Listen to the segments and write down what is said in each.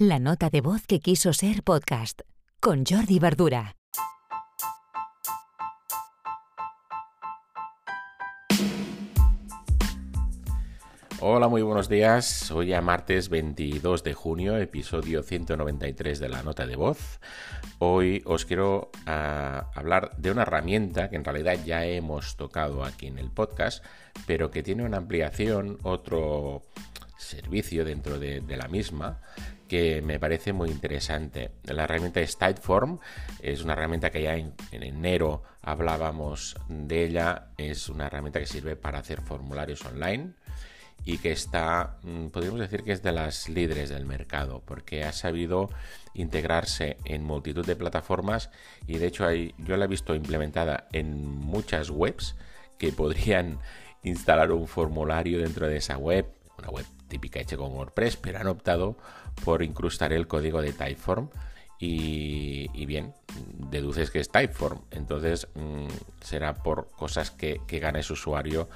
La nota de voz que quiso ser podcast con Jordi Verdura. Hola, muy buenos días. Hoy es martes 22 de junio, episodio 193 de la nota de voz. Hoy os quiero ah, hablar de una herramienta que en realidad ya hemos tocado aquí en el podcast, pero que tiene una ampliación, otro servicio dentro de, la misma que me parece muy interesante. La herramienta es Typeform, es una herramienta que ya en, enero hablábamos de ella, es una herramienta que sirve para hacer formularios online y que está, mm, podríamos decir que es de las líderes del mercado, porque ha sabido integrarse en multitud de plataformas y de hecho hay, yo la he visto implementada en muchas webs que podrían instalar un formulario dentro de esa web, una web típica hecha con WordPress, pero han optado por incrustar el código de Typeform. Y, bien, deduces que es Typeform, entonces mm, será por cosas que, que gana ese usuario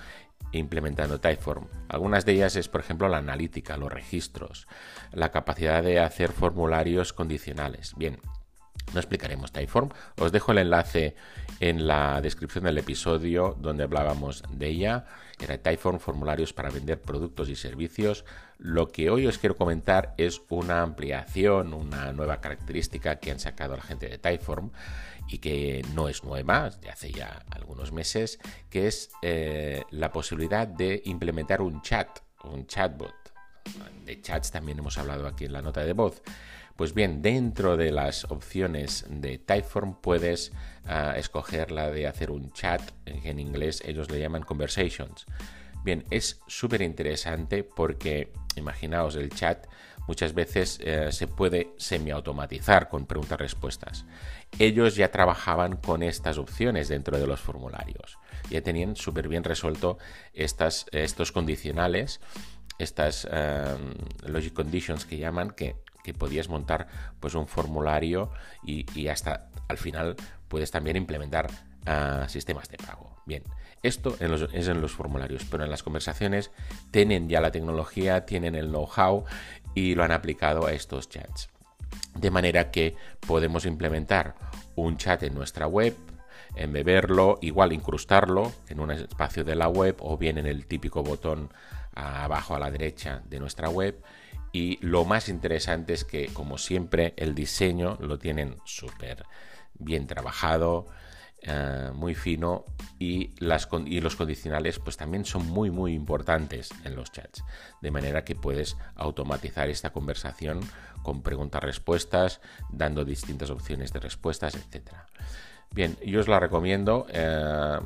implementando Typeform. Algunas de ellas es, por ejemplo, la analítica, los registros, la capacidad de hacer formularios condicionales. Bien, no explicaremos Typeform. Os dejo el enlace en la descripción del episodio donde hablábamos de ella. Era Typeform, formularios para vender productos y servicios. Lo que hoy os quiero comentar es una ampliación, una nueva característica que han sacado la gente de Typeform y que no es nueva, de hace ya algunos meses, que es eh, la posibilidad de implementar un chat, un chatbot. De chats también hemos hablado aquí en la nota de voz. Pues bien, dentro de las opciones de Typeform puedes ah, escoger la de hacer un chat, en inglés ellos le llaman conversations. Bien, es súper interesante porque imaginaos el chat muchas veces eh, se puede semiautomatizar con preguntas-respuestas. Ellos ya trabajaban con estas opciones dentro de los formularios. Ya tenían súper bien resuelto estos condicionales, estas um, logic conditions que llaman, que que podías montar pues un formulario y, hasta al final puedes también implementar ah, sistemas de pago. Bien, esto es en los formularios, pero en las conversaciones tienen ya la tecnología, tienen el know-how y lo han aplicado a estos chats. De manera que podemos implementar un chat en nuestra web, embeberlo, igual incrustarlo en un espacio de la web o bien en el típico botón abajo a la derecha de nuestra web y lo más interesante es que, como siempre, el diseño lo tienen súper bien trabajado, eh, muy fino y, los condicionales pues también son muy muy importantes en los chats. De manera que puedes automatizar esta conversación con preguntas-respuestas, dando distintas opciones de respuestas, etc. Bien, yo os la recomiendo. Eh,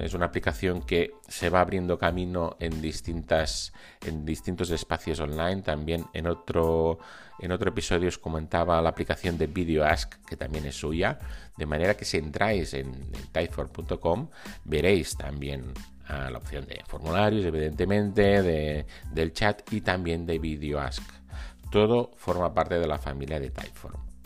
es una aplicación que se va abriendo camino en, distintas, en distintos espacios online. También en otro, en otro episodio os comentaba la aplicación de Video Ask, que también es suya. De manera que si entráis en, en veréis también ah, la opción de formularios, evidentemente, de, del chat y también de Video Ask. Todo forma parte de la familia de Typeform.